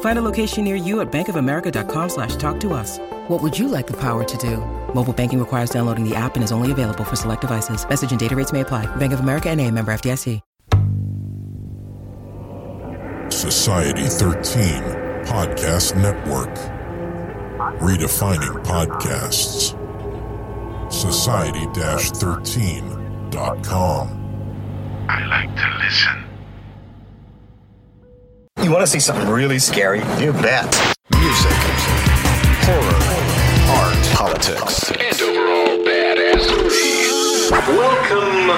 Find a location near you at bankofamerica.com slash talk to us. What would you like the power to do? Mobile banking requires downloading the app and is only available for select devices. Message and data rates may apply. Bank of America and a member FDIC. Society 13 Podcast Network. Redefining podcasts. Society 13.com. I like to listen. You want to see something really scary? You bet. Music, horror, art, politics. And overall badassery. Welcome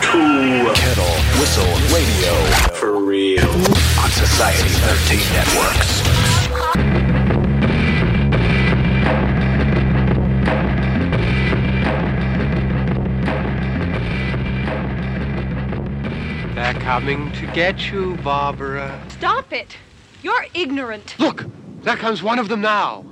to Kettle, whistle, radio. For Real On Society 13 Networks. They're coming to get you, Barbara. Stop it! You're ignorant. Look, there comes one of them now.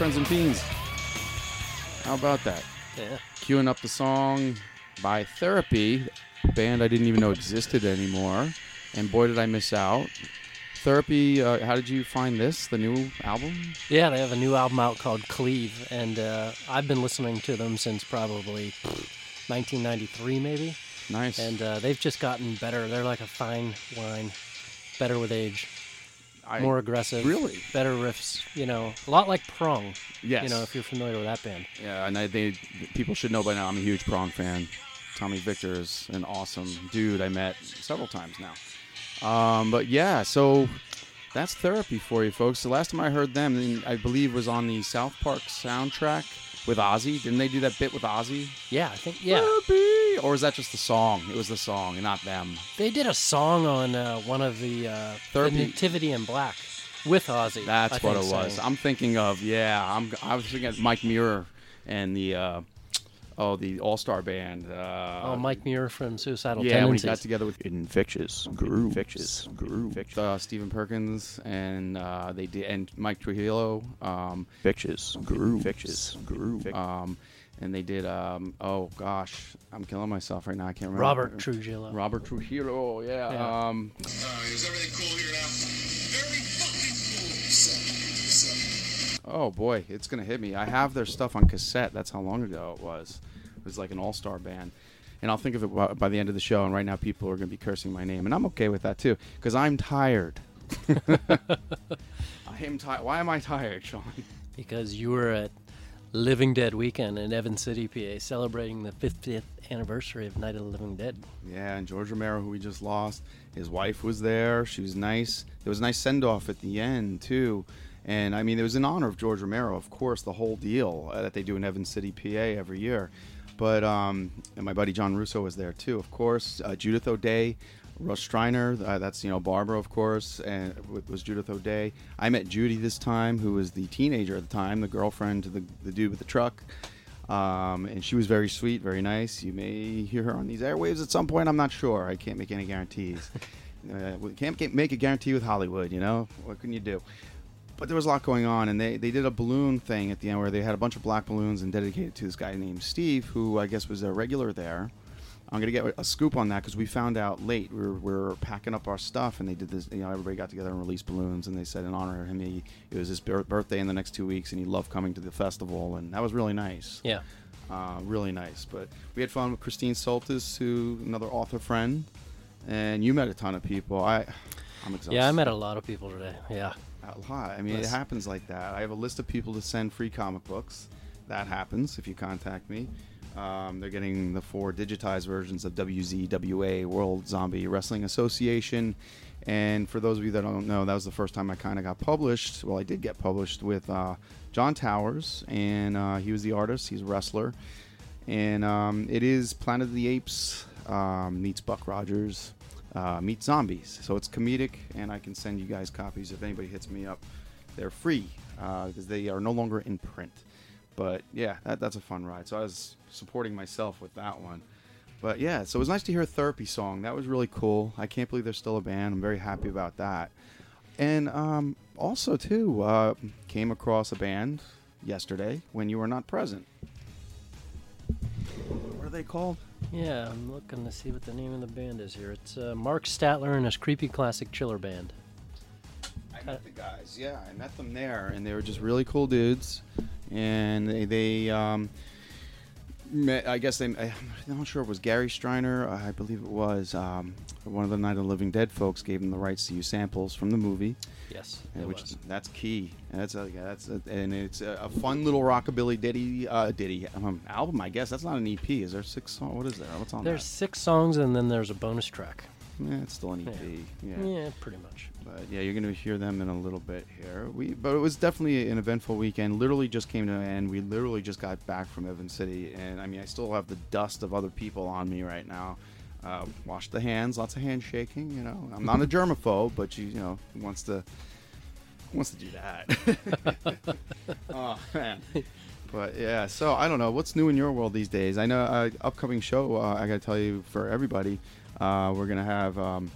Friends, and fiends. How about that? Yeah. Queuing up the song by Therapy, a band I didn't even know existed anymore. And boy, did I miss out. Therapy, uh, how did you find this, the new album? Yeah, they have a new album out called Cleave, and uh, I've been listening to them since probably 1993, maybe. Nice. And uh, they've just gotten better. They're like a fine wine, better with age, I- more aggressive, Really? better riffs. You know, a lot like Prong. Yes. You know, if you're familiar with that band. Yeah, and I, they people should know by now I'm a huge Prong fan. Tommy Victor is an awesome dude I met several times now. Um, but yeah, so that's therapy for you folks. The last time I heard them, I believe, was on the South Park soundtrack with Ozzy. Didn't they do that bit with Ozzy? Yeah, I think yeah. Therapy, or is that just the song? It was the song, and not them. They did a song on uh, one of the, uh, the Nativity in Black with Ozzy. That's I what it was. sang. I'm thinking of yeah. I'm I was thinking of Mike Muir and the uh, oh the All Star Band. Uh, Oh, Mike Muir from Suicidal Yeah, when he got together with Infectious Groove, Infectious Groove, uh, Stephen Perkins, and uh, they did, and Mike Trujillo, um, Infectious Groove, Infectious Groove, um, and they did. Um, oh gosh, I'm killing myself right now. I can't remember. Robert Trujillo. Robert Trujillo, yeah. Yeah. Um, is everything cool here now? Very fucking cool. oh boy, it's gonna hit me. I have their stuff on cassette. That's how long ago it was. It was like an all star band. And I'll think of it by, by the end of the show. And right now, people are going to be cursing my name, and I'm okay with that too, because I'm tired. I am tired. Why am I tired, Sean? because you were at Living Dead weekend in Evans City, PA, celebrating the 50th anniversary of Night of the Living Dead. Yeah, and George Romero, who we just lost, his wife was there. She was nice. There was a nice send off at the end too, and I mean, it was in honor of George Romero, of course, the whole deal uh, that they do in Evans City, PA, every year. But um, and my buddy John Russo was there too, of course. Uh, Judith O'Dea, Russ Streiner, uh, that's you know Barbara, of course, and it was Judith O'Dea. I met Judy this time, who was the teenager at the time, the girlfriend to the, the dude with the truck. Um, and she was very sweet, very nice. You may hear her on these airwaves at some point. I'm not sure. I can't make any guarantees. uh, we can't get, make a guarantee with Hollywood. You know what can you do? But there was a lot going on, and they, they did a balloon thing at the end where they had a bunch of black balloons and dedicated to this guy named Steve, who I guess was a regular there. I'm gonna get a scoop on that because we found out late. We were, we were packing up our stuff, and they did this. You know, everybody got together and released balloons, and they said in honor of him, he, it was his birthday in the next two weeks, and he loved coming to the festival, and that was really nice. Yeah. Uh, really nice. But we had fun with Christine Soltis, who another author friend, and you met a ton of people. I, I'm exhausted. Yeah, I met a lot of people today. Yeah. A lot. I mean, Yes. it happens like that. I have a list of people to send free comic books. That happens if you contact me. Um, they're getting the four digitized versions of WZWA, World Zombie Wrestling Association. And for those of you that don't know, that was the first time I kind of got published. Well, I did get published with uh, John Towers, and uh, he was the artist. He's a wrestler. And um, it is Planet of the Apes um, meets Buck Rogers uh, meets zombies. So it's comedic, and I can send you guys copies if anybody hits me up. They're free because they are no longer in print. But yeah, that, that's a fun ride. So I was supporting myself with that one. But yeah, so it was nice to hear a therapy song. That was really cool. I can't believe they're still a band. I'm very happy about that. And um, also too, uh, came across a band yesterday when you were not present. What are they called? Yeah, I'm looking to see what the name of the band is here. It's uh, Mark Statler and his creepy classic chiller band. I met the guys. Yeah, I met them there, and they were just really cool dudes. And they, they um, met. I guess they. I'm not sure if it was Gary Streiner. uh, I believe it was. Um, one of the Night of the Living Dead folks gave them the rights to use samples from the movie. Yes, which was. that's key. That's a, that's a, and it's a, a fun little rockabilly ditty uh, ditty um, album. I guess that's not an EP. Is there six songs? What is there? What's on There's six songs and then there's a bonus track. Yeah, it's still an EP. Yeah. Yeah, pretty much. But yeah, you're going to hear them in a little bit here. We, but it was definitely an eventful weekend. Literally just came to an end. We literally just got back from Evans City, and I mean, I still have the dust of other people on me right now. Uh, wash the hands, lots of handshaking. You know, I'm not a germaphobe, but you, you know, wants to wants to do that. oh man. But yeah, so I don't know what's new in your world these days. I know uh, upcoming show. Uh, I got to tell you for everybody, uh, we're gonna have um,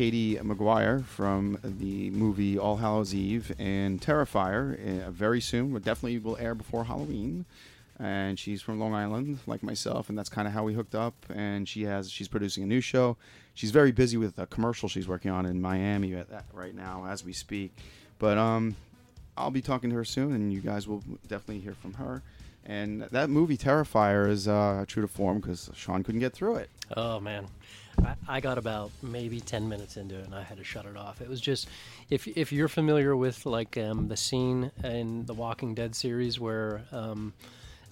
Katie Maguire from the movie All Hallows Eve and Terrifier uh, very soon. But definitely will air before Halloween. And she's from Long Island, like myself, and that's kind of how we hooked up. And she has she's producing a new show. She's very busy with a commercial she's working on in Miami at that, right now as we speak. But um, I'll be talking to her soon, and you guys will definitely hear from her. And that movie Terrifier is uh, true to form because Sean couldn't get through it. Oh man, I, I got about maybe ten minutes into it and I had to shut it off. It was just, if if you're familiar with like um, the scene in the Walking Dead series where, um,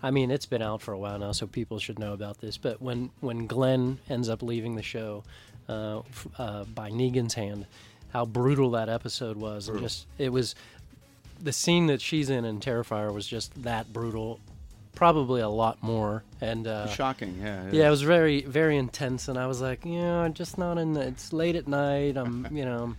I mean, it's been out for a while now, so people should know about this. But when when Glenn ends up leaving the show uh, f- uh, by Negan's hand, how brutal that episode was, and just it was the scene that she's in in Terrifier was just that brutal. Probably a lot more, and uh, Shocking, yeah. yeah, it was very, very intense, and I was like, yeah, I'm just not in. The, it's late at night. I'm, you know, I'm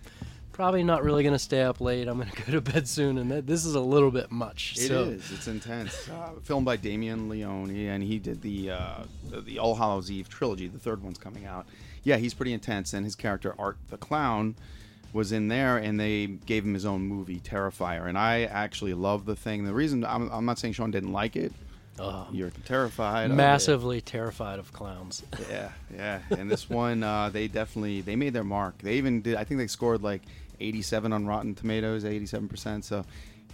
probably not really gonna stay up late. I'm gonna go to bed soon, and that, this is a little bit much. It so, is. It's intense. Uh, filmed by Damien Leone, and he did the uh, the, the All Hallows Eve trilogy. The third one's coming out. Yeah, he's pretty intense, and his character Art the Clown was in there, and they gave him his own movie, Terrifier. And I actually love the thing. The reason I'm, I'm not saying Sean didn't like it. Oh. You're terrified. of massively terrified of clowns. Yeah, yeah. And this one, uh, they definitely they made their mark. They even did. I think they scored like 87 on Rotten Tomatoes, 87 percent. So,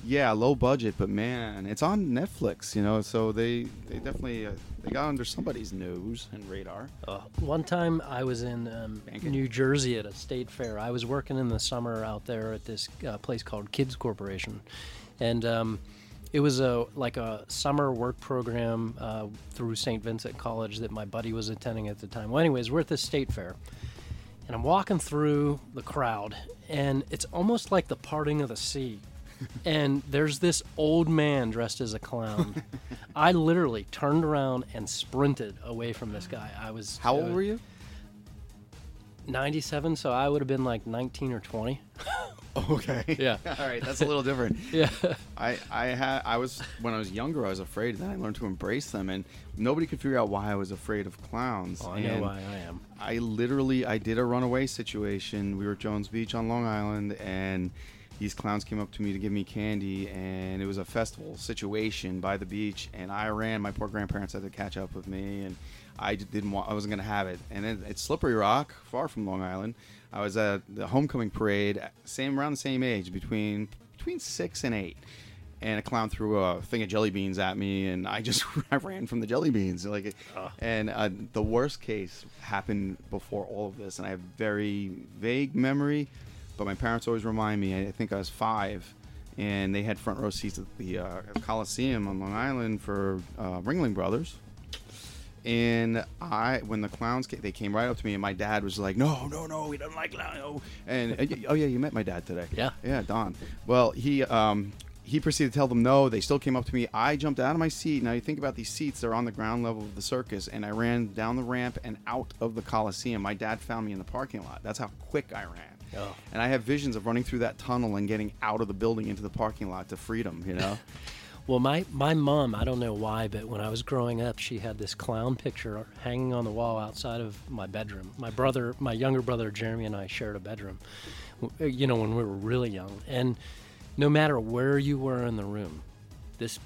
yeah, low budget, but man, it's on Netflix. You know, so they they definitely uh, they got under somebody's nose and radar. Uh, one time I was in um, New Jersey at a state fair. I was working in the summer out there at this uh, place called Kids Corporation, and um, it was a like a summer work program uh, through St. Vincent College that my buddy was attending at the time. Well, anyways, we're at the state fair, and I'm walking through the crowd, and it's almost like the parting of the sea. and there's this old man dressed as a clown. I literally turned around and sprinted away from this guy. I was How old was were you? 97, so I would have been like 19 or 20. Okay. Yeah. All right, that's a little different. Yeah. I I had I was when I was younger I was afraid, and then I learned to embrace them, and nobody could figure out why I was afraid of clowns. Oh, I know and why I am. I literally I did a runaway situation. We were at Jones Beach on Long Island, and these clowns came up to me to give me candy, and it was a festival situation by the beach, and I ran. My poor grandparents had to catch up with me, and I just didn't want. I wasn't gonna have it. And then it's Slippery Rock, far from Long Island. I was at the homecoming parade, same around the same age, between between six and eight. And a clown threw a thing of jelly beans at me, and I just I ran from the jelly beans. Like, and uh, the worst case happened before all of this, and I have very vague memory, but my parents always remind me. I think I was five, and they had front row seats at the uh, Coliseum on Long Island for uh, Ringling Brothers. And I, when the clowns came, they came right up to me, and my dad was like, "No, no, no, we don't like clowns." No. And uh, oh yeah, you met my dad today. Yeah. yeah, Don. Well, he um, he proceeded to tell them no. They still came up to me. I jumped out of my seat. Now you think about these seats; they're on the ground level of the circus, and I ran down the ramp and out of the Coliseum. My dad found me in the parking lot. That's how quick I ran. Oh. And I have visions of running through that tunnel and getting out of the building into the parking lot to freedom. You know. Well, my, my mom, I don't know why, but when I was growing up, she had this clown picture hanging on the wall outside of my bedroom. My brother, my younger brother Jeremy, and I shared a bedroom, uh, you know, when we were really young. And no matter where you were in the room, this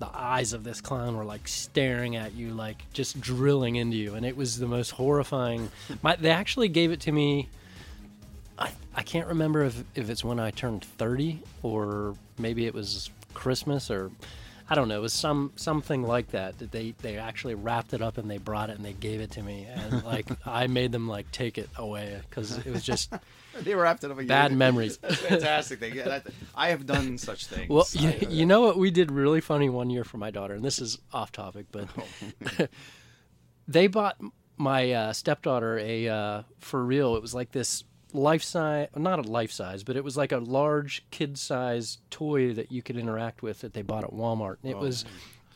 the eyes of this clown were like staring at you, like just drilling into you, and it was the most horrifying. My, they actually gave it to me. I, I can't remember if, if it's when I turned 30 or maybe it was Christmas or I don't know. It was some something like that. That they they actually wrapped it up and they brought it and they gave it to me and like I made them like take it away because it was just they wrapped it up. bad memories. That's fantastic. They, yeah, that, I have done such things. Well, you, I- you know what we did really funny one year for my daughter, and this is off topic, but they bought my uh, stepdaughter a uh, for real. It was like this life size, not a life size, but it was like a large kid size toy that you could interact with that they bought at Walmart. And it oh, was.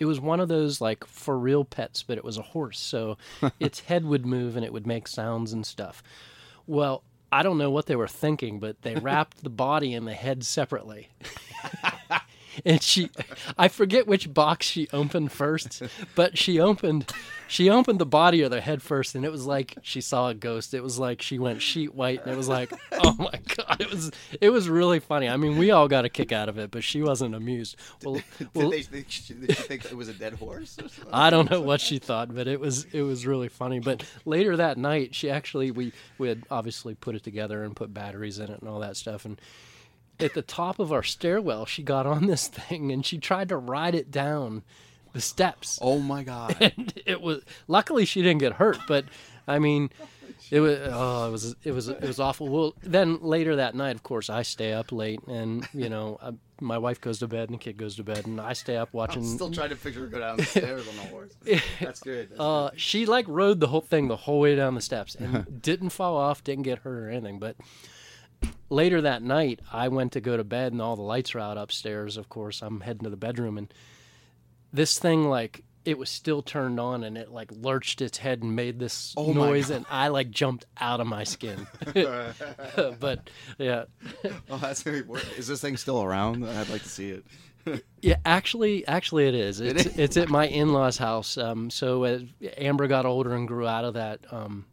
It was one of those like for real pets, but it was a horse, so its head would move and it would make sounds and stuff. Well, I don't know what they were thinking, but they wrapped the body and the head separately. and she I forget which box she opened first, but she opened she opened the body or the head first and it was like she saw a ghost. It was like she went sheet white and it was like, "Oh my god." It was it was really funny. I mean, we all got a kick out of it, but she wasn't amused. Well, Did well they think, did she think it was a dead horse? Or? I don't know what she thought, but it was it was really funny. But later that night, she actually we we had obviously put it together and put batteries in it and all that stuff. And at the top of our stairwell, she got on this thing and she tried to ride it down the steps. Oh my god! And it was luckily she didn't get hurt, but I mean. It was oh, it was it was it was awful. Well, then later that night, of course, I stay up late, and you know, I, my wife goes to bed, and the kid goes to bed, and I stay up watching. I'm still trying to picture her go down the stairs on the horse. That's good. That's Uh, she like rode the whole thing the whole way down the steps and didn't fall off, didn't get hurt or anything. But later that night, I went to go to bed and all the lights are out upstairs. Of course, I'm heading to the bedroom and this thing like it was still turned on and it like lurched its head and made this Oh noise and I like jumped out of my skin. but yeah, oh, that's gonna be. Is this thing still around? I'd like to see it. Yeah, actually, actually, it is. It's it's at my in-laws' house. Um, so as Amber got older and grew out of that, um,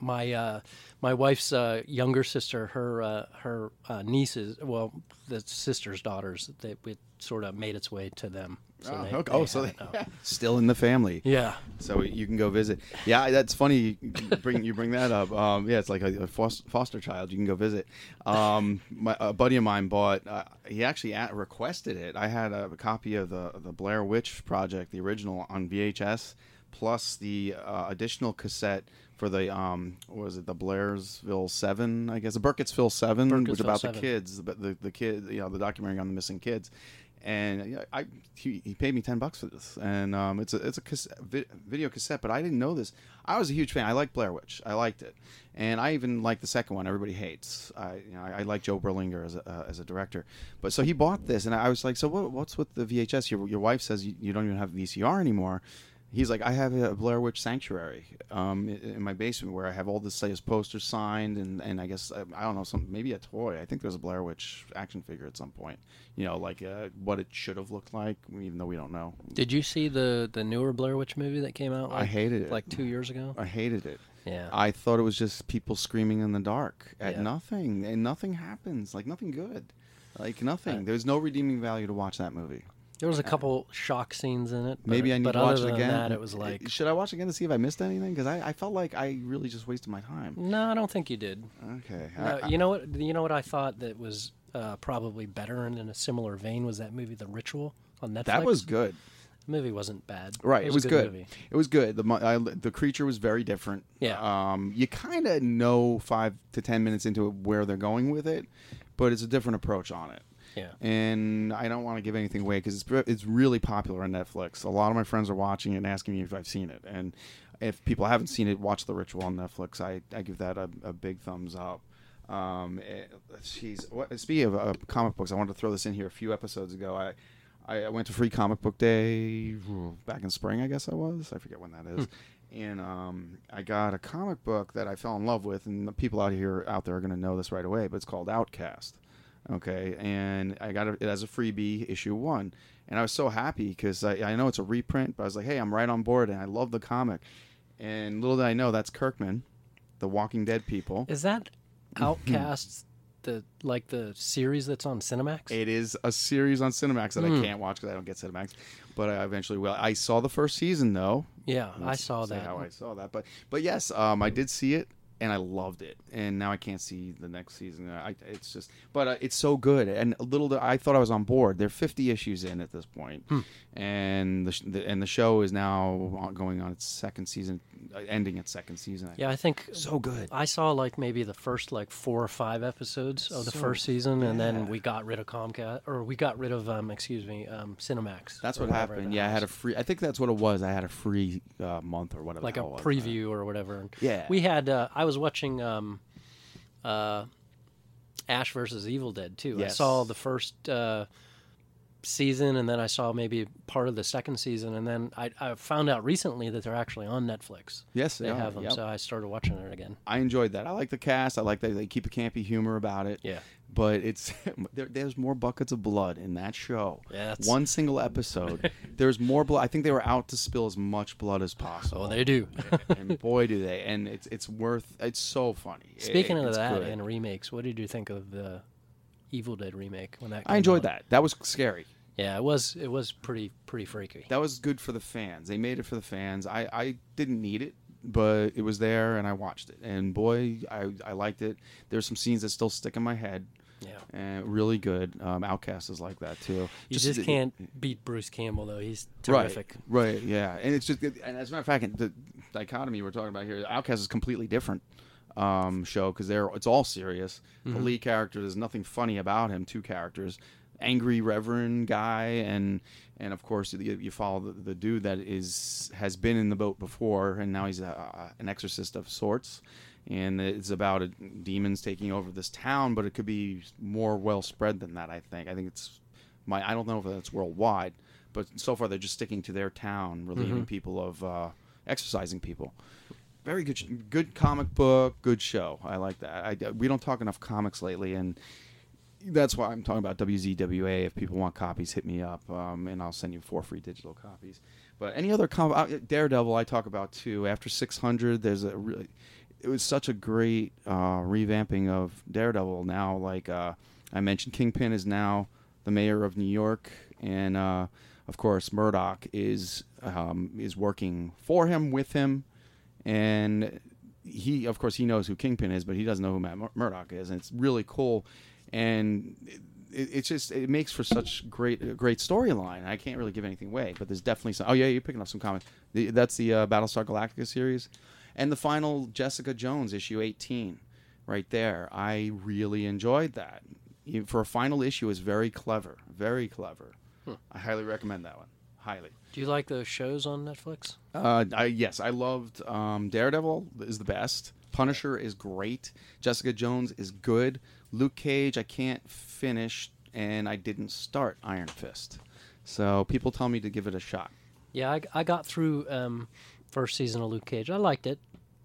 my uh, my wife's uh, younger sister, her uh, her uh, nieces, well, the sister's daughters, they it sort of made its way to them. So oh, they- okay. they oh, so they, still in the family. yeah. So you can go visit. Yeah, that's funny. You bring you bring that up. Um, yeah, it's like a, a fos- foster child. You can go visit. Um, my a buddy of mine bought. Uh, he actually at, requested it. I had a, copy of the the Blair Witch Project, the original, on VHS, plus the uh, additional cassette for the um, what was it the Blairsville Seven? I guess the Burkittsville Seven, which about 7. the kids, the the, the kid, you know, the documentary on the missing kids. And I he, he paid me ten bucks for this, and um, it's a it's a cassette, video cassette. But I didn't know this. I was a huge fan. I liked Blair Witch. I liked it, and I even liked the second one. Everybody hates. I you know, I, I like Joe Berlinger as a uh, as a director. But so he bought this, and I was like, so what, what's with the VHS? Your your wife says you, you don't even have VCR anymore. He's like, I have a Blair Witch Sanctuary um, in my basement where I have all this his posters signed, and, and I guess I don't know some maybe a toy. I think there's a Blair Witch action figure at some point. You know, like uh, what it should have looked like, even though we don't know. Did you see the the newer Blair Witch movie that came out? I hated it. Like two years ago. I hated it. Yeah. I thought it was just people screaming in the dark at Yeah. nothing, and nothing happens. Like nothing good, like nothing. There's no redeeming value to watch that movie. There was a couple shock scenes in it. But, Maybe I need to watch it again. That, it was like, should I watch it again to see if I missed anything? Because I, I felt like I really just wasted my time. no, I don't think you did. Okay, No, I- you know what? You know what I thought that was uh, probably better and in a similar vein was that movie, The Ritual, on Netflix. that was good. The movie wasn't bad. Right, it was, a good. Movie. It was good. The I, the creature was very different. Yeah. Um, you kind of know five to ten minutes into it where they're going with it, but it's a different approach on it. Yeah. And I don't want to give anything away because it's it's really popular on Netflix. A lot of my friends are watching it and asking me if I've seen it. And if people haven't seen it, watch The Ritual on Netflix. I, I give that a, a big thumbs up. Um, eh, what, speaking of uh, comic books, I wanted to throw this in here. A few episodes ago, I I went to Free Comic Book Day back in spring, I guess I was. I forget when that is. And um, I got a comic book that I fell in love with, and the people out here out there are going to know this right away. But it's called Outcast. Okay, and I got it as a freebie, issue one, and I was so happy because I, I know it's a reprint, but I was like, hey, I'm right on board, and I love the comic. And little did I know, that's Kirkman, the Walking Dead people. Is that Outcast, the like the series that's on Cinemax? It is a series on Cinemax that Hmm. I can't watch because I don't get Cinemax, but I eventually will. I saw the first season though. Yeah, I Let's saw that. How I saw that, but but yes, um, I did see it and I loved it, and now I can't see the next season. I, it's just, but uh, it's so good, and a little. I thought I was on board. There are 50 issues in at this point, Hmm. and the, the and the show is now going on its second season, uh, ending its second season. Yeah, I think So good. I saw like maybe the first like four or five episodes of the So- first season, and then we got rid of Comcast, or we got rid of um, excuse me, um, Cinemax. That's what happened. that Yeah, I had a free. I think that's what it was. I had a free uh, month or whatever. like a was. preview or whatever. Yeah. we had. Uh, I was watching um, uh, Ash versus Evil Dead too. I saw the first uh, season, and then I saw maybe part of the second season, and then I, I found out recently that they're actually on Netflix. Yes, they they have them, yep. so I started watching it again. I enjoyed that. I like the cast. I like that they keep a campy humor about it. Yeah. But it's there, there's more buckets of blood in that show. Yeah, that's- One single episode. there's more blood. I think they were out to spill as much blood as possible. Oh, they do. and boy, do they! And it's it's worth. It's so funny. It- Speaking of it's that good. and remakes, what did you think of the Evil Dead remake when that? I came enjoyed out? that. That was scary. Yeah, it was. It was pretty pretty freaky. That was good for the fans. They made it for the fans. I, I didn't need it, but it was there and I watched it. And boy, I, I liked it. There's some scenes that still stick in my head. Yeah. And really good. Um, Outcast is like that too. You just, the- can't beat Bruce Campbell though. He's terrific. Right, right, yeah. And it's just, and as a matter of fact, the dichotomy we're talking about here, Outcast is completely different um, show because they're it's all serious. The Mhm. lead character, there's nothing funny about him. Two characters, angry reverend guy, and and of course you, you follow the, the dude that is has been in the boat before, and now he's a, an exorcist of sorts. And it's about a, demons taking over this town, but it could be more well spread than that. I think. I think it's my. I don't know if that's worldwide, but so far they're just sticking to their town, relieving Mhm. people of uh, exercising people. Very good, good comic book, good show. I like that. I, we don't talk enough comics lately, and that's why I'm talking about WZWA. If people want copies, hit me up, um, and I'll send you four free digital copies. But any other com- uh, Daredevil, I talk about too. After 600, there's a really, it was such a great uh, revamping of Daredevil. Now, like uh, I mentioned, Kingpin is now the mayor of New York, and uh, of course, Murdock is um, is working for him, with him, and he, of course, he knows who Kingpin is, but he doesn't know who Matt Mur- Murdock is, and it's really cool. And it, it, it's just it makes for such great great storyline. I can't really give anything away, but there's definitely some. Oh yeah, you're picking up some comics. The, that's the uh, Battlestar Galactica series, and the final Jessica Jones issue 18, right there. I really enjoyed that. For a final issue, is very clever, very clever. Hmm. I highly recommend that one. Highly. Do you like those shows on Netflix? Uh, I, yes, I loved um, Daredevil is the best. Punisher is great. Jessica Jones is good. Luke Cage I can't finish, and I didn't start Iron Fist. So people tell me to give it a shot. Yeah, I, I got through um, first season of Luke Cage. I liked it.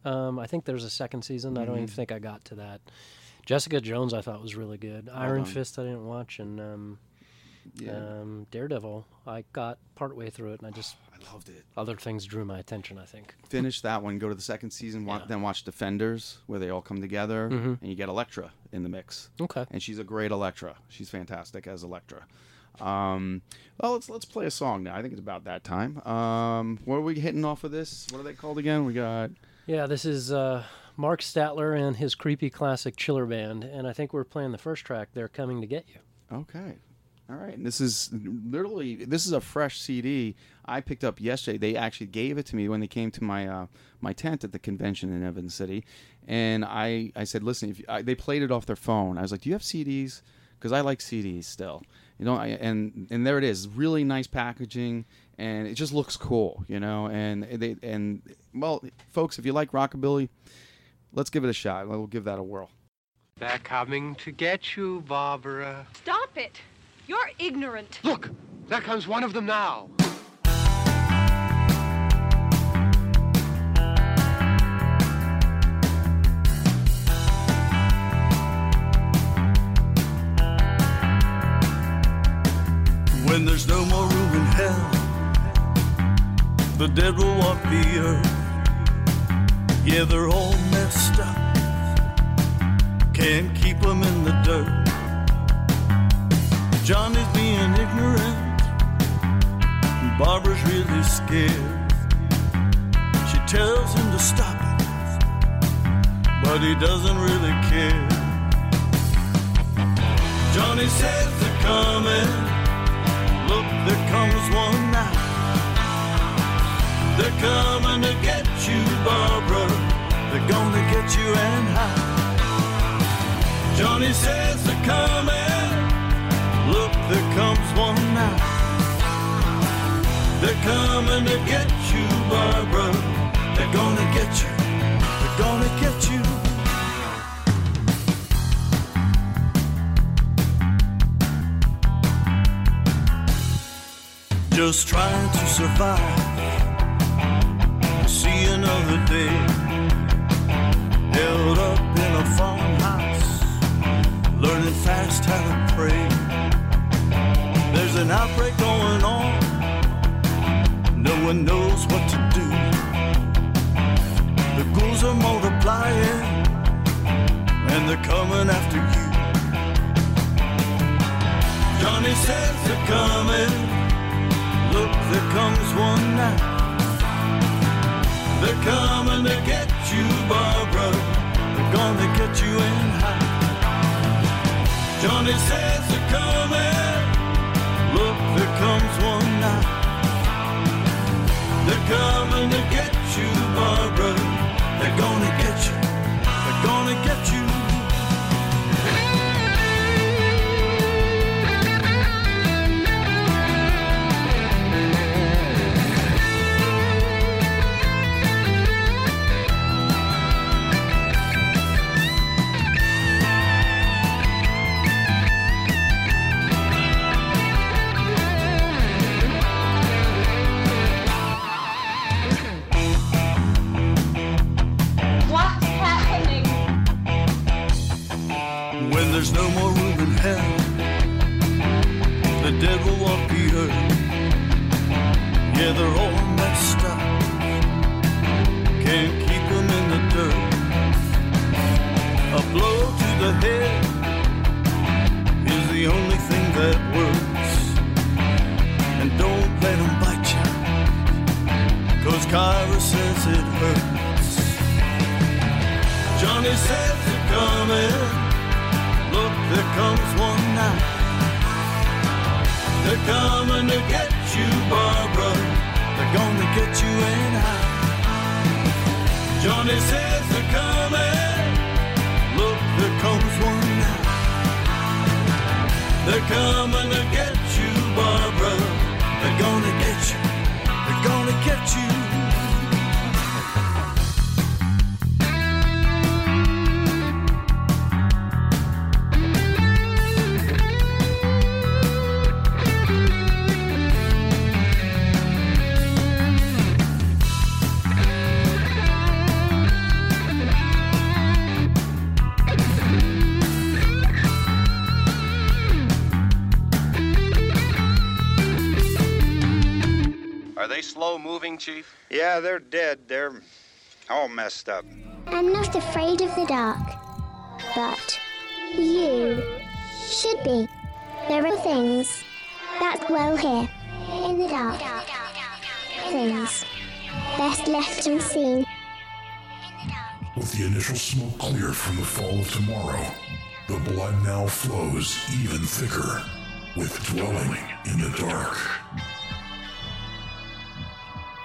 Um, I think there's a second season. I don't even Mhm. think I got to that. Jessica Jones, I thought was really good. Iron. Fist, I didn't watch, and um, Yeah. um, Daredevil, I got partway through it, and I just I loved it. Other things drew my attention. I think. Finish that one. Go to the second season. Wa- Then watch Defenders, where they all come together, Mhm. and you get Elektra in the mix. Okay. And she's a great Elektra. She's fantastic as Elektra. Um, well, let's let's play a song now. I think it's about that time. Um, what are we hitting off of this? What are they called again? We got Yeah, this is uh, Mark Statler and his creepy classic Chiller Band, and I think we're playing the first track. They're coming to get you. Okay. All right. And this is literally this is a fresh CD I picked up yesterday. They actually gave it to me when they came to my uh, my tent at the convention in Evans City, and I I said, listen, if I, they played it off their phone. I was like, do you have CDs? Because I like CDs still. You know, I, and and there it is, really nice packaging, and it just looks cool. You know, and they and well, folks, if you like rockabilly, let's give it a shot. We'll give that a whirl. They're coming to get you, Barbara. Stop it. You're ignorant. Look, there comes one of them now. When there's no the dead will walk the earth. Yeah, they're all messed up. Can't keep them in the dirt. Johnny's being ignorant. Barbara's really scared. She tells him to stop it, but he doesn't really care. Johnny says they're coming. Look, there comes one now. They're coming to get you, Barbara. They're gonna get you and how. Johnny says they're coming. Look, there comes one now. They're coming to get you, Barbara. They're gonna get you. They're gonna get you. Just trying to survive. Another day. Held up in a farmhouse. Learning fast how to pray. There's an outbreak going on. No one knows what to do. The ghouls are multiplying. And they're coming after you. Johnny says they're coming. Look, there comes one now. They're coming to get you, Barbara. They're gonna get you in high. Johnny says they're coming. Look, there comes one now. They're coming to get you, Barbara. They're gonna get you. They're gonna get you. Slow moving, Chief? Yeah, they're dead. They're all messed up. I'm not afraid of the dark, but you should be. There are things that dwell here in the dark. Things best left unseen. With the initial smoke cleared from the fall of tomorrow, the blood now flows even thicker with dwelling in the dark.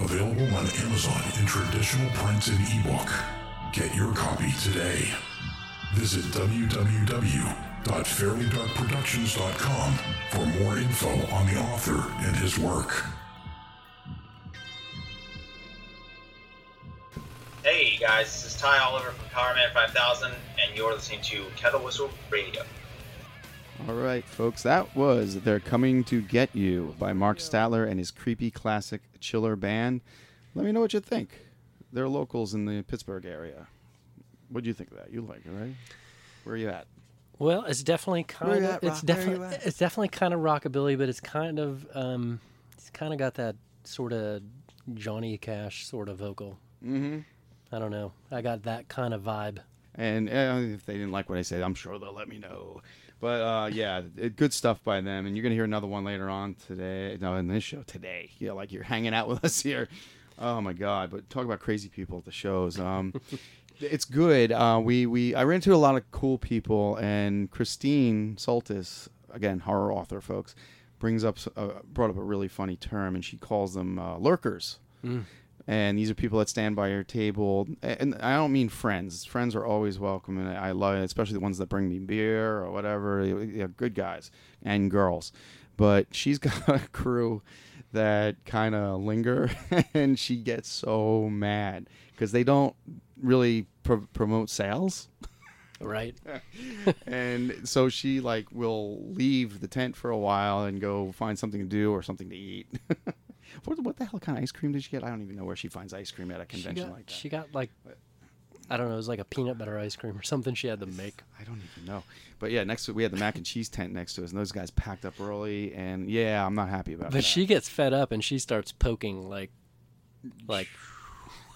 Available on Amazon in traditional print and ebook. Get your copy today. Visit www.fairlydarkproductions.com for more info on the author and his work. Hey guys, this is Ty Oliver from Powerman 5000, and you're listening to Kettle Whistle Radio. All right, folks, that was They're Coming to Get You by Mark Statler and his creepy classic chiller band. Let me know what you think. They're locals in the Pittsburgh area. What do you think of that? You like it, right? Where are you at? Well, it's definitely kind of it's Rock? Where you definitely it's definitely kind of rockabilly, but it's kind of um, it's kind of got that sort of Johnny Cash sort of vocal. Mm-hmm. I don't know. I got that kind of vibe. And uh, if they didn't like what I said, I'm sure they'll let me know. But uh, yeah, it, good stuff by them. And you're to hear another one later on today. No, in this show today. Yeah, like you're hanging out with us here. Oh my God! But talk about crazy people at the shows. Um, it's good. Uh, we we I ran into a lot of cool people, and Christine Soltis, again horror author, folks, brings up uh, brought up a really funny term, and she calls them uh, lurkers. Mm. And these are people that stand by your table, and I don't mean friends. Friends are always welcome, and I love it, especially the ones that bring me beer or whatever. Yeah, good guys and girls, but she's got a crew that kind of linger, and she gets so mad because they don't really pro- promote sales. Right. and so she like will leave the tent for a while and go find something to do or something to eat. What, what the hell kind of ice cream did she get? I don't even know where she finds ice cream at a She convention got, like that. she got like I don't know. It was like a peanut butter ice cream or something she had to make. I don't even know. But yeah, next we had the mac and cheese tent next to us, and those guys packed up early. And yeah, I'm not happy about that. But that. she gets fed up and she starts poking like like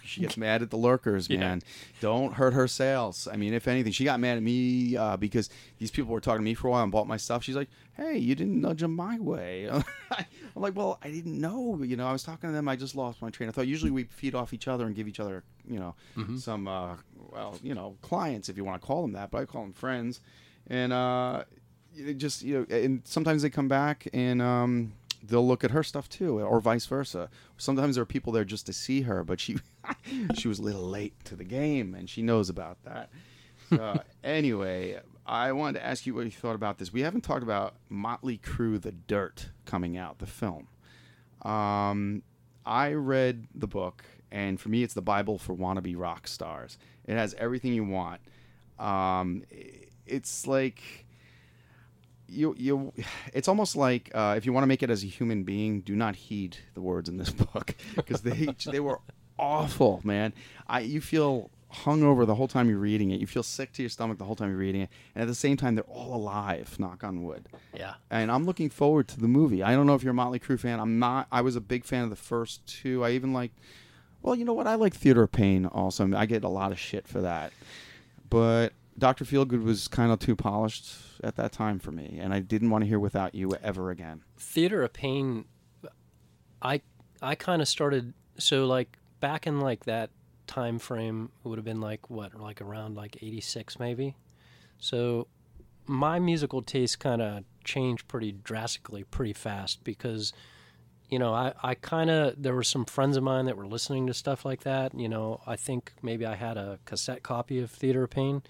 She gets mad at the lurkers, Yeah. man. Don't hurt her sales. I mean, if anything, she got mad at me uh, because these people were talking to me for a while and bought my stuff. She's like, "Hey, you didn't nudge them my way." I'm like, "Well, I didn't know. You know, I was talking to them. I just lost my train of thought. Usually, we feed off each other and give each other, you know, Mhm. some, uh, well, you know, clients if you want to call them that, but I call them friends. And uh, it just you know, and sometimes they come back and um, they'll look at her stuff too, or vice versa. Sometimes there are people there just to see her, but she she was a little late to the game, and she knows about that. Uh, anyway, I wanted to ask you what you thought about this. We haven't talked about Motley Crue: The Dirt coming out, the film. Um, I read the book, and for me, it's the Bible for wannabe rock stars. It has everything you want. Um, it's like you you it's almost like uh, if you want to make it as a human being do not heed the words in this book because they they were awful man. I you feel hungover the whole time you're reading it. You feel sick to your stomach the whole time you're reading it. And at the same time they're all alive knock on wood. Yeah. and i'm looking forward to the movie. I don't know if you're a motley crue fan. I'm not i was a big fan of the first two. I even like well you know what? I like theater of pain also i get a lot of shit for that. But Dr. Feelgood was kind of too polished at that time for me, and I didn't want to hear Without You ever again. Theater of Pain I I kind of started so like back in like that time frame would have been like what like around like 86 maybe. So my musical taste kind of changed pretty drastically pretty fast because you know, I, I kind of, there were some friends of mine that were listening to stuff like that. You know, I think maybe I had a cassette copy of Theater of Pain.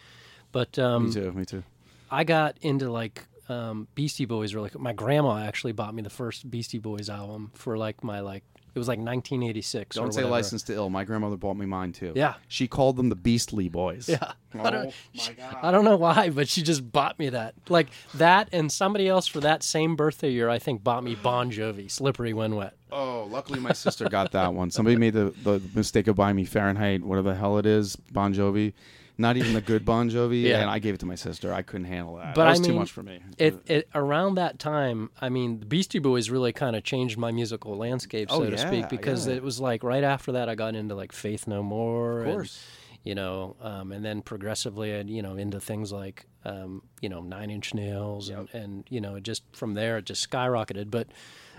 But um, me too, me too. I got into like um, Beastie Boys really. My grandma actually bought me the first Beastie Boys album for like my like it was like 1986. or Don't say. License to Ill. My grandmother bought me mine too. Yeah. She called them the Beastly Boys. Yeah. I don't, Oh my God. I don't know why, but she just bought me that. Like that, and somebody else for that same birthday year, I think, bought me Bon Jovi, "Slippery When Wet." Oh, luckily my sister got that one. Somebody made the, the mistake of buying me Fahrenheit, whatever the hell it is, Bon Jovi. Not even the good Bon Jovi, Yeah. and I gave it to my sister. I couldn't handle that. But that was I mean, too much for me. It, it around that time, I mean, the Beastie Boys really kind of changed my musical landscape, so Oh, to yeah, speak, because yeah. it was like right after that I got into like Faith No More, Of and, course. you know, um, and then progressively, you know, into things like, um, you know, Nine Inch Nails, and, and you know, just from there it just skyrocketed. But,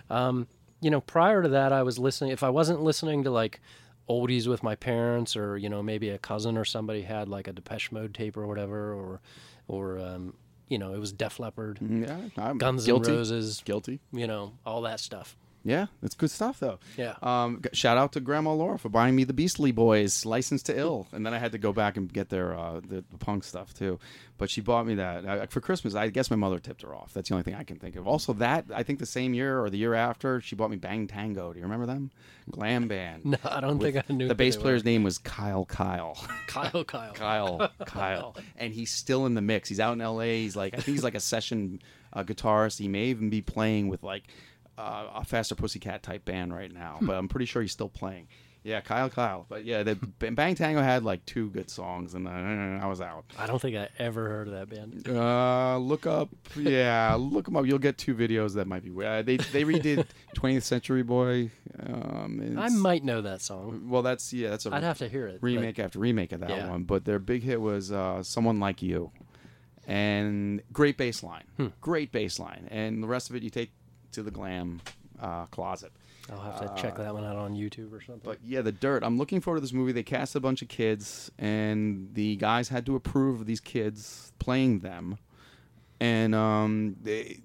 um, you know, prior to that, I was listening. If I wasn't listening to like oldies with my parents, or you know, maybe a cousin or somebody had like a Depeche Mode tape or whatever, or, or um, you know, it was Def Leppard, Yeah, I'm Guns guilty. N' Roses, Guilty. you know, all that stuff. Yeah, it's good stuff though. Yeah. Um, shout out to Grandma Laura for buying me the Beastie Boys, License to Ill, and then I had to go back and get their uh, the, the punk stuff too. But she bought me that uh, for Christmas. I guess my mother tipped her off. That's the only thing I can think of. Also, that I think the same year or the year after, she bought me Bang Tango. Do you remember them? Glam band. No, I don't think I knew that. The bass player's were. name was Kyle Kyle. Kyle, Kyle, Kyle, Kyle, and he's still in the mix. He's out in L.A. He's like, I think he's like a session uh, guitarist. He may even be playing with like uh, a Faster Pussycat type band right now, but I'm pretty sure he's still playing. Yeah, Kyle, Kyle. But yeah, the Bang Tango had like two good songs, and uh, I was out. I don't think I ever heard of that band. Uh, look up, yeah, look them up. You'll get two videos that might be. Uh, they they redid 20th Century Boy. Um, I might know that song. well, that's yeah, that's a I'd have to hear it, but- remake after remake of that Yeah. one. But their big hit was uh, "Someone Like You," and great bass line, Hmm. great bass line, and the rest of it you take to the glam uh, closet. I'll have to check that one out on YouTube or something. But yeah, the dirt. I'm looking forward to this movie. They cast a bunch of kids, and the guys had to approve of these kids playing them, and um, they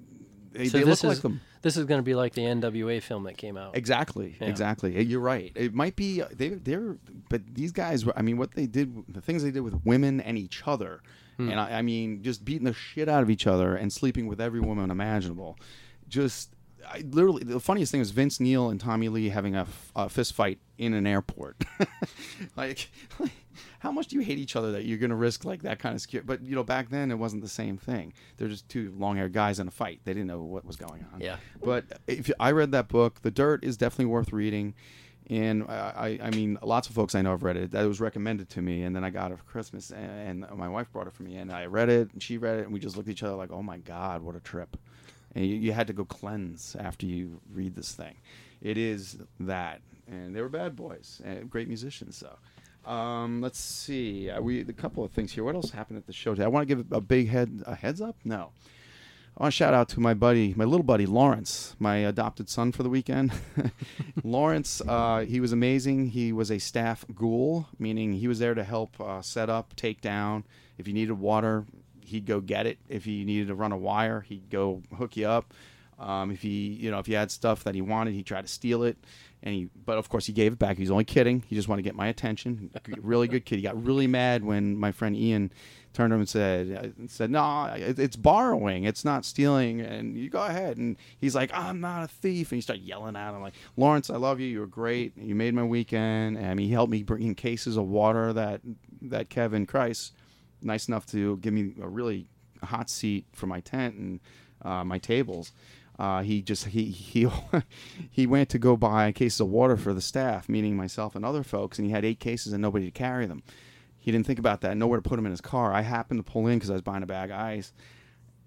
they, so they this look is like them. this is going to be like the NWA film that came out. Exactly, Yeah. exactly. Uh, You're right. It might be they they're but these guys. were- I mean, what they did, the things they did with women and each other, Hmm. and I, I mean, just beating the shit out of each other and sleeping with every woman imaginable. Just, I literally, the funniest thing is Vince Neil and Tommy Lee having a, f- a fist fight in an airport. like, how much do you hate each other that you're going to risk like that kind of security? But you know, back then it wasn't the same thing. They're just two long-haired guys in a fight. They didn't know what was going on. Yeah. But if you, I read that book, The Dirt is definitely worth reading. And I, I I mean, lots of folks I know have read it. That was recommended to me, and then I got it for Christmas, and, and my wife brought it for me, and I read it, and she read it, and we just looked at each other like, "Oh my God, what a trip!" And you, you had to go cleanse after you read this thing. It is that, and they were bad boys, and great musicians. So, um, let's see, uh, we a couple of things here. What else happened at the show today? I want to give a big head a heads up. No, I want to shout out to my buddy, my little buddy Lawrence, my adopted son for the weekend. Lawrence, uh, he was amazing. He was a staff ghoul, meaning he was there to help uh, set up, take down. If you needed water, he'd go get it. If he needed to run a wire, he'd go hook you up. Um, if he, you know, if you had stuff that he wanted, he tried to steal it, and he, but of course he gave it back. He was only kidding. He just wanted to get my attention. really good kid. He got really mad when my friend Ian turned to him and said, uh, said, no, it's borrowing. It's not stealing. And you go ahead. And he's like, I'm not a thief. And he started yelling at him like, Lawrence, I love you. You were great. You made my weekend. And he helped me bring in cases of water that that Kevin Christ, nice enough to give me a really hot seat for my tent and uh, my tables. Uh, he just he he he went to go buy cases of water for the staff, meaning myself and other folks, and he had eight cases and nobody to carry them. He didn't think about that, nowhere to put them in his car. I happened to pull in because I was buying a bag of ice,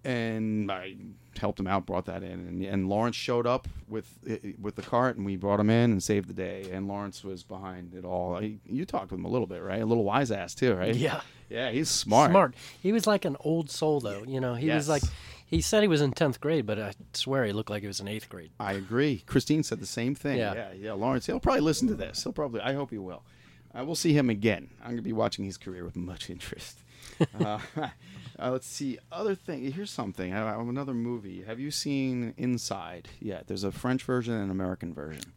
and I helped him out, brought that in, and, and Lawrence showed up with with the cart, and we brought him in and saved the day. And Lawrence was behind it all. He, you talked with him a little bit, right? A little wise ass too, right? Yeah. yeah, he's smart. Smart. He was like an old soul, though. You know, he Yes. was like, he said he was in tenth grade, but I swear he looked like he was in eighth grade. I agree. Christine said the same thing. Yeah. yeah, yeah. Lawrence, he'll probably listen to this. He'll probably. I hope he will. Uh, we'll see him again. I'm going to be watching his career with much interest. uh, uh, let's see. Other thing. Here's something. I, I, another movie. Have you seen Inside yet? There's a French version and an American version.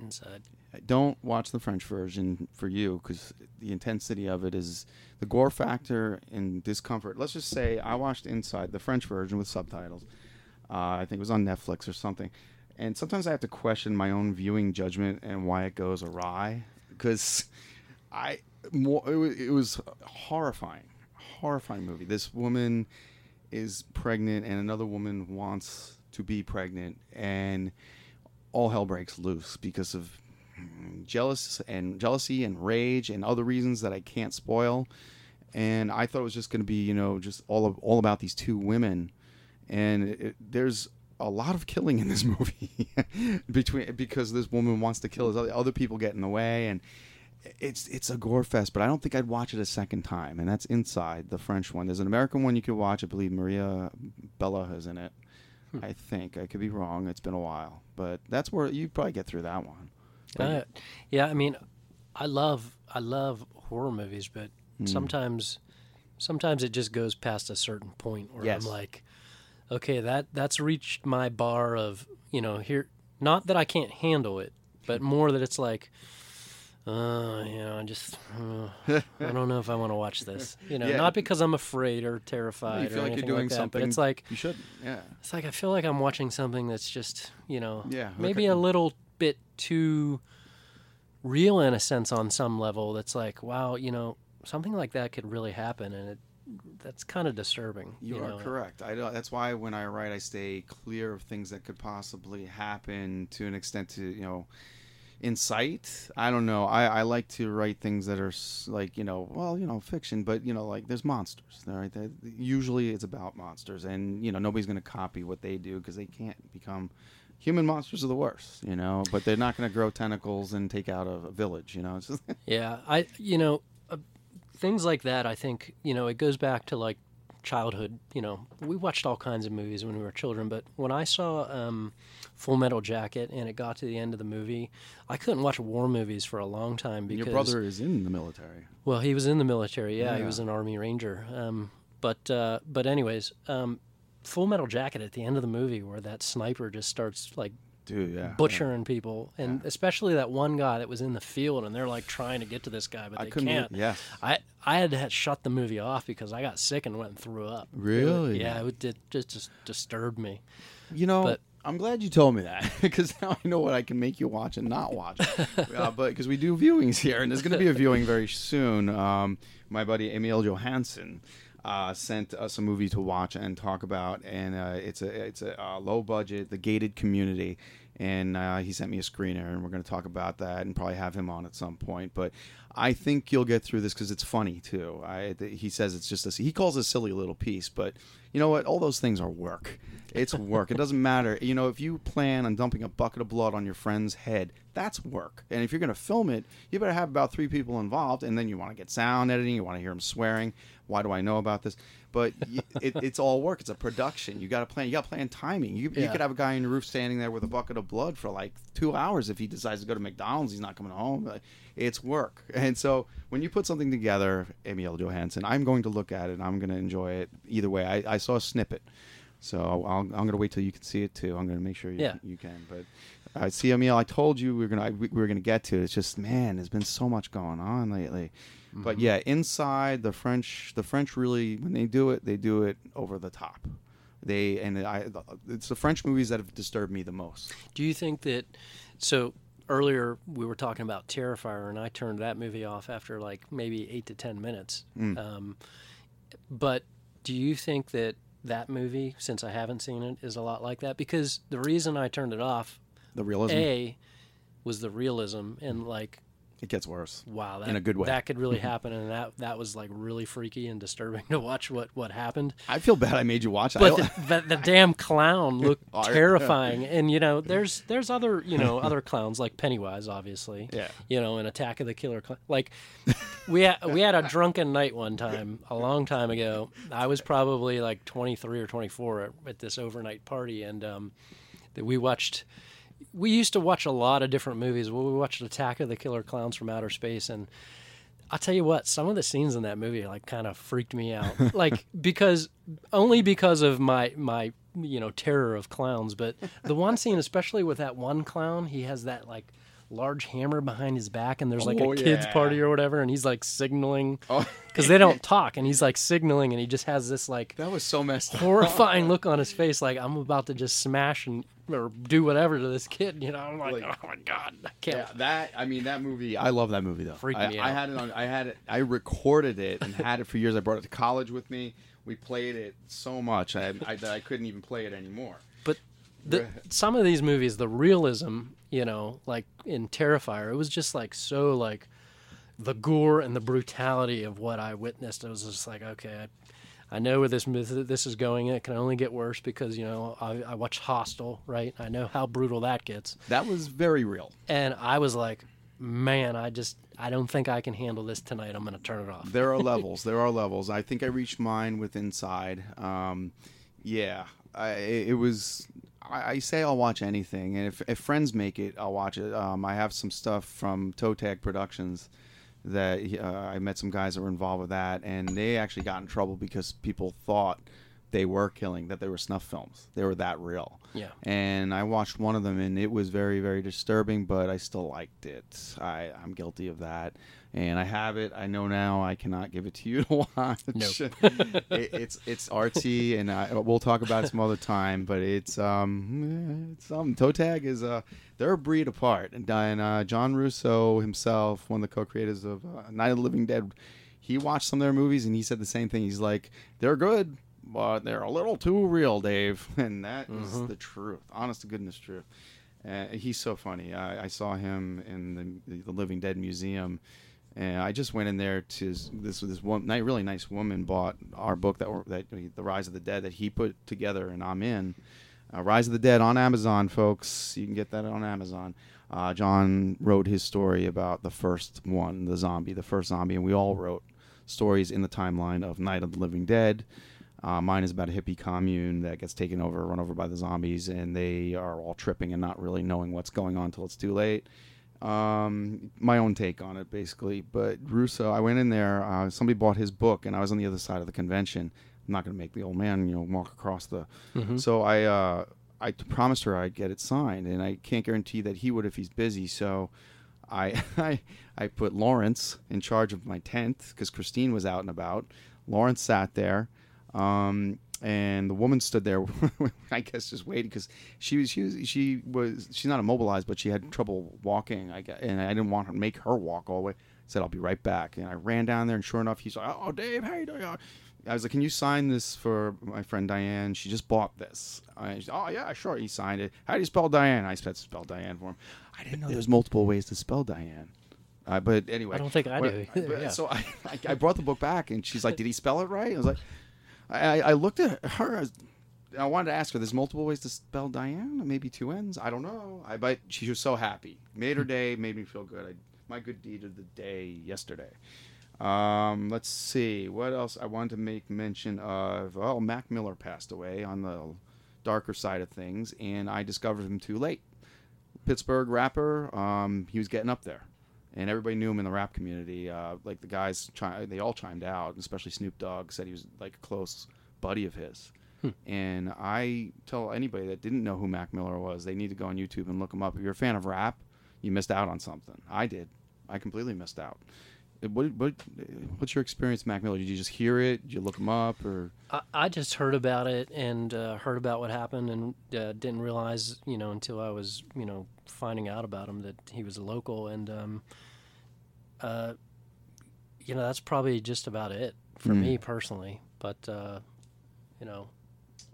Inside. don't watch the French version for you because the intensity of it is the gore factor and discomfort. Let's just say I watched Inside the French version with subtitles. Uh, I think it was on Netflix or something. And sometimes I have to question my own viewing judgment and why it goes awry because I more it was, it was horrifying, horrifying movie. This woman is pregnant and another woman wants to be pregnant and all hell breaks loose because of mm, jealous and jealousy and rage and other reasons that I can't spoil. And I thought it was just going to be, you know, just all of, all about these two women. And it, there's a lot of killing in this movie between because this woman wants to kill other, other people get in the way and it's it's a gore fest, but I don't think I'd watch it a second time. And that's Inside, the French one. There's an American one you could watch. I believe Maria Bella is in it. I think I could be wrong. It's been a while, but that's where you probably get through that one. But Uh, yeah, I mean, I love I love horror movies, but Mm. sometimes sometimes it just goes past a certain point where Yes. I'm like, okay, that that's reached my bar of you know here. Not that I can't handle it, but more that it's like. Uh, you know, I just uh, I don't know if I want to watch this. You know, Yeah. not because I'm afraid or terrified you feel or like you're anything doing like that, something but it's like you should. Yeah. it's like I feel like I'm watching something that's just, you know, Yeah, maybe okay. a little bit too real in a sense on some level. That's like, wow, you know, something like that could really happen, and it that's kind of disturbing. You, You, are know? correct. I that's why when I write, I stay clear of things that could possibly happen to an extent to you know incite. I don't know. I, I like to write things that are like you know, well, you know, fiction, but you know, like there's monsters. Right, usually it's about monsters, and you know, nobody's going to copy what they do because they can't become. Human monsters are the worst, you know, but they're not going to grow tentacles and take out a, a village, you know. Yeah, I you know uh, things like that. I think you know it goes back to like childhood. You know, we watched all kinds of movies when we were children, but when I saw um, Full Metal Jacket and it got to the end of the movie, I couldn't watch war movies for a long time because your brother is in the military. Well, he was in the military. Yeah, he was an Army Ranger. Um, but uh, but anyways, um, Full Metal Jacket at the end of the movie, where that sniper just starts like Dude, yeah, butchering people, and especially that one guy that was in the field, and they're like trying to get to this guy, but I they can't. yes. I I had to shut the movie off because I got sick and went and threw up. It Really? yeah, it did, just just disturbed me. You know, But- I'm glad you told me that because now I know what I can make you watch and not watch. uh, but because we do viewings here, and there's going to be a viewing very soon. Um, my buddy Emil Johansson uh, sent us a movie to watch and talk about, and uh, it's a it's a uh, low budget, the gated community. And uh, he sent me a screener, and we're going to talk about that, and probably have him on at some point. But I think you'll get through this because it's funny too. I, th- he says it's just a he calls it a silly little piece, but you know what? All those things are work. It's work. it doesn't matter. You know, if you plan on dumping a bucket of blood on your friend's head, that's work. And if you're going to film it, you better have about three people involved, and then you want to get sound editing, you want to hear them swearing. Why do I know about this? But it, it's all work. It's a production. You got to plan. You got to plan timing. You, you could have a guy on your roof standing there with a bucket of blood for like two hours if he decides to go to McDonald's. He's not coming home. Like, It's work. And so when you put something together, Emil Johansson, I'm going to look at it. and I'm going to enjoy it either way. I, I saw a snippet. So I'll, I'm going to wait till you can see it too. I'm going to make sure you, Yeah. you can. But uh, see, Emil, I told you we were going to we were going to get to it. It's just man, there's been so much going on lately. But yeah, inside the French, the French really when they do it, they do it over the top. They and I, it's the French movies that have disturbed me the most. Do you think that? So earlier we were talking about Terrifier, and I turned that movie off after like maybe eight to ten minutes. Mm. Um, but do you think that that movie, since I haven't seen it, is a lot like that? Because the reason I turned it off, The realism. a, was the realism, and like It gets worse. wow, that, in a good way. that could really happen, and that that was like really freaky and disturbing to watch what what happened. I feel bad I made you watch. But the, the, the damn clown looked terrifying, and you know, there's there's other you know other clowns like Pennywise, obviously. Yeah. You know, an Attack of the Killer Clown. Like, we had, we had a drunken night one time a long time ago. I was probably like 23 or 24 at, at this overnight party, and um, that we watched. We used to watch a lot of different movies. Well, we watched Attack of the Killer Clowns from Outer Space, and I'll tell you what, some of the scenes in that movie like kind of freaked me out. like because only because of my my you know terror of clowns, but the one scene especially with that one clown, he has that like large hammer behind his back, and there's like Oh, a kids yeah. party or whatever, and he's like signaling Oh. because they don't talk, and he's like signaling, and he just has this like that was so messed up. horrifying look on his face, like I'm about to just smash and or do whatever to this kid. You know, I'm like, oh my god, I can't. Yeah, that I mean that movie. I love that movie though. Freaked I, me I had it on. I had it. I recorded it and had it for years. I brought it to college with me. We played it so much I, I, that I couldn't even play it anymore. But the, some of these movies, the realism, you know, like in Terrifier, it was just like so like the gore and the brutality of what I witnessed. It was just like, okay, I, I know where this this is going. It can only get worse because you know I, I watched Hostel, right? I know how brutal that gets. That was very real. And I was like, man, I just I don't think I can handle this tonight. I'm gonna turn it off. There are levels. there are levels. I think I reached mine with Inside. Um, yeah, I, it was. I, I say I'll watch anything, and if, if friends make it, I'll watch it. Um, I have some stuff from Toe Tag Productions that uh, I met some guys that were involved with that, and they actually got in trouble because people thought they were killing, that they were snuff films. They were that real. Yeah. And I watched one of them, and it was very, very disturbing, but I still liked it. I, I'm guilty of that. And I have it. I know now I cannot give it to you to watch. Nope. it, it's it's artsy, and I, we'll talk about it some other time. But it's um, it's um, toe tag is uh, they're a breed apart. And, and uh, John Russo himself, one of the co-creators of uh, Night of the Living Dead, he watched some of their movies, and he said the same thing. He's like, they're good, but they're a little too real, Dave, and that is Mhm. the truth, honest to goodness truth. Uh, he's so funny. I, I saw him in the, the Living Dead Museum, and I just went in there to this this one really nice woman bought our book that were- that the Rise of the Dead that he put together, and I'm in. Uh, Rise of the Dead on Amazon, folks. You can get that on Amazon. Uh, John wrote his story about the first one, the zombie, the first zombie, and we all wrote stories in the timeline of Night of the Living Dead. Uh, mine is about a hippie commune that gets taken over, run over by the zombies, and they are all tripping and not really knowing what's going on until it's too late. Um, my own take on it, basically. But Russo, I went in there. Uh, somebody bought his book, and I was on the other side of the convention. I'm not going to make the old man, you know, walk across the. Mhm. So I, uh, I t- promised her I'd get it signed, and I can't guarantee that he would if he's busy. So, I, I, I put Lawrence in charge of my tent because Christine was out and about. Lawrence sat there, um, and the woman stood there. I guess just waiting because she was she was she was she's not immobilized, but she had trouble walking. I guess, and I didn't want to make her walk all the way. I said I'll be right back, and I ran down there, and sure enough, he's like, "Oh, Dave, how you doing?" I was like, "Can you sign this for my friend Diane? She just bought this." I, oh yeah, sure. He signed it. How do you spell Diane? I said spell Diane for him. I didn't know there's multiple ways to spell Diane. Uh, but anyway, I don't think I do yeah. So I, I, I brought the book back, and she's like, "Did he spell it right?" I was like, I, I looked at her. I, wanted to ask her. There's multiple ways to spell Diane. Maybe two N's. I don't know. I but she was so happy. Made her day. Made me feel good. I, my good deed of the day yesterday. Um, let's see what else I wanted to make mention of. Oh, Mac Miller passed away on the darker side of things, and I discovered him too late. Pittsburgh rapper. Um, he was getting up there, and everybody knew him in the rap community. Uh, like the guys, chi- they all chimed out, especially Snoop Dogg said he was like a close buddy of his. Hmm. And I tell anybody that didn't know who Mac Miller was, they need to go on YouTube and look him up. If you're a fan of rap, you missed out on something. I did. I completely missed out. Uh, What, what, what's your experience, Mac Miller? Did you just hear it? Did you look him up, or I, I just heard about it and uh, heard about what happened and uh, didn't realize, you know, until I was, you know, finding out about him that he was a local. And, um, uh, you know, that's probably just about it for Mm. me personally. But, uh, you know,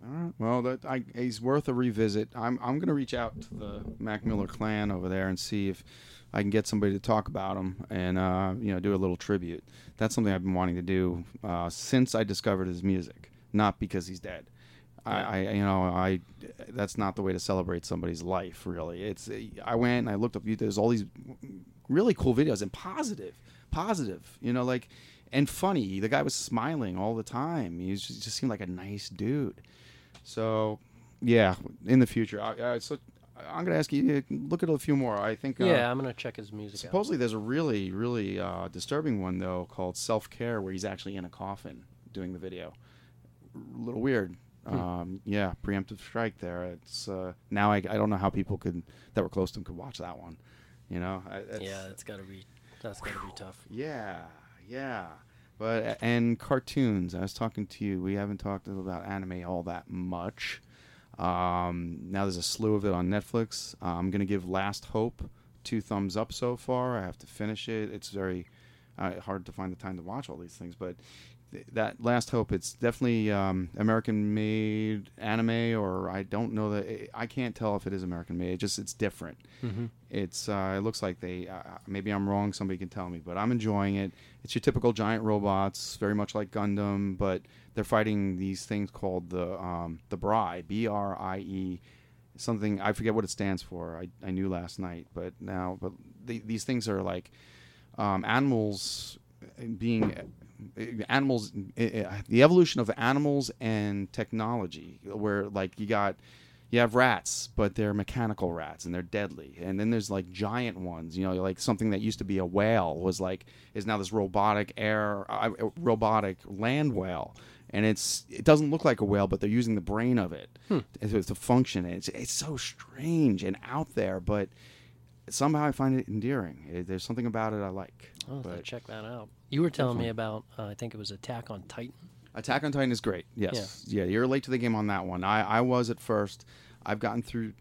All right. Well, that I, he's worth a revisit. I'm I'm going to reach out to the Mac Miller clan over there and see if I can get somebody to talk about him and uh, you know do a little tribute. That's something I've been wanting to do uh, since I discovered his music. Not because he's dead. I, I you know I that's not the way to celebrate somebody's life. Really, it's I went and I looked up. There's all these really cool videos and positive, positive. You know, like and funny. The guy was smiling all the time. He just, just seemed like a nice dude. So, yeah, in the future, I, I, so I'm gonna ask you to look at a few more. I think. Uh, yeah, I'm going to check his music out. Supposedly, there's a really, really uh, disturbing one though called Self Care, where he's actually in a coffin doing the video. A little weird. Hmm. Um, yeah, preemptive strike there. It's uh, now I, I don't know how people could that were close to him could watch that one. You know. I, that's, yeah, that's got to be that's got to be tough. Yeah, yeah. But and cartoons. I was talking to you. We haven't talked about anime all that much. Um, now there's a slew of it on Netflix. Uh, I'm gonna give Last Hope two thumbs up so far. I have to finish it. It's very uh, hard to find the time to watch all these things, but that Last Hope, it's definitely um, American-made anime, or I don't know that I can't tell if it is American-made. It just it's different. Mhm. It's uh, it looks like they uh, maybe I'm wrong. Somebody can tell me, but I'm enjoying it. It's your typical giant robots, very much like Gundam, but they're fighting these things called the um, the Brie, B R I E, something I forget what it stands for. I, I knew last night, but now but the, these things are like um, animals being animals the evolution of animals and technology where like you got you have rats but they're mechanical rats and they're deadly. And then there's like giant ones you know like something that used to be a whale was like is now this robotic air uh, robotic land whale. And it's it doesn't look like a whale but they're using the brain of it Hmm. to, to function. It's, it's so strange and out there but somehow i find it endearing. There's something about it i like I'll have to but check that out. You were telling me about uh, I think it was Attack on Titan. Attack on Titan is great. Yes. Yeah. you're late to the game on that one. I, I was at first. I've gotten through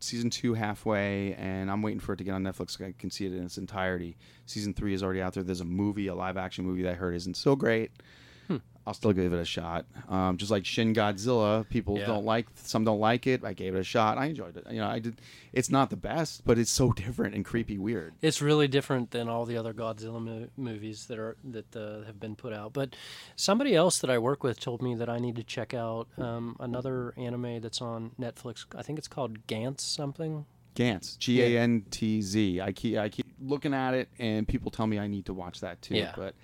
season two halfway, and I'm waiting for it to get on Netflix. So I can see it in its entirety. Season three is already out there. There's a movie, a live action movie that I heard isn't so great. I'll still give it a shot. Um, just like Shin Godzilla, people Yeah. don't like. Some don't like it. I gave it a shot. I enjoyed it. You know, I did. It's not the best, but it's so different and creepy, weird. It's really different than all the other Godzilla mo- movies that are that uh, have been put out. But somebody else that I work with told me that I need to check out um, another anime that's on Netflix. I think it's called Gantz something. Gantz, G A N T Z. I keep I keep looking at it, and people tell me I need to watch that too. Yeah. But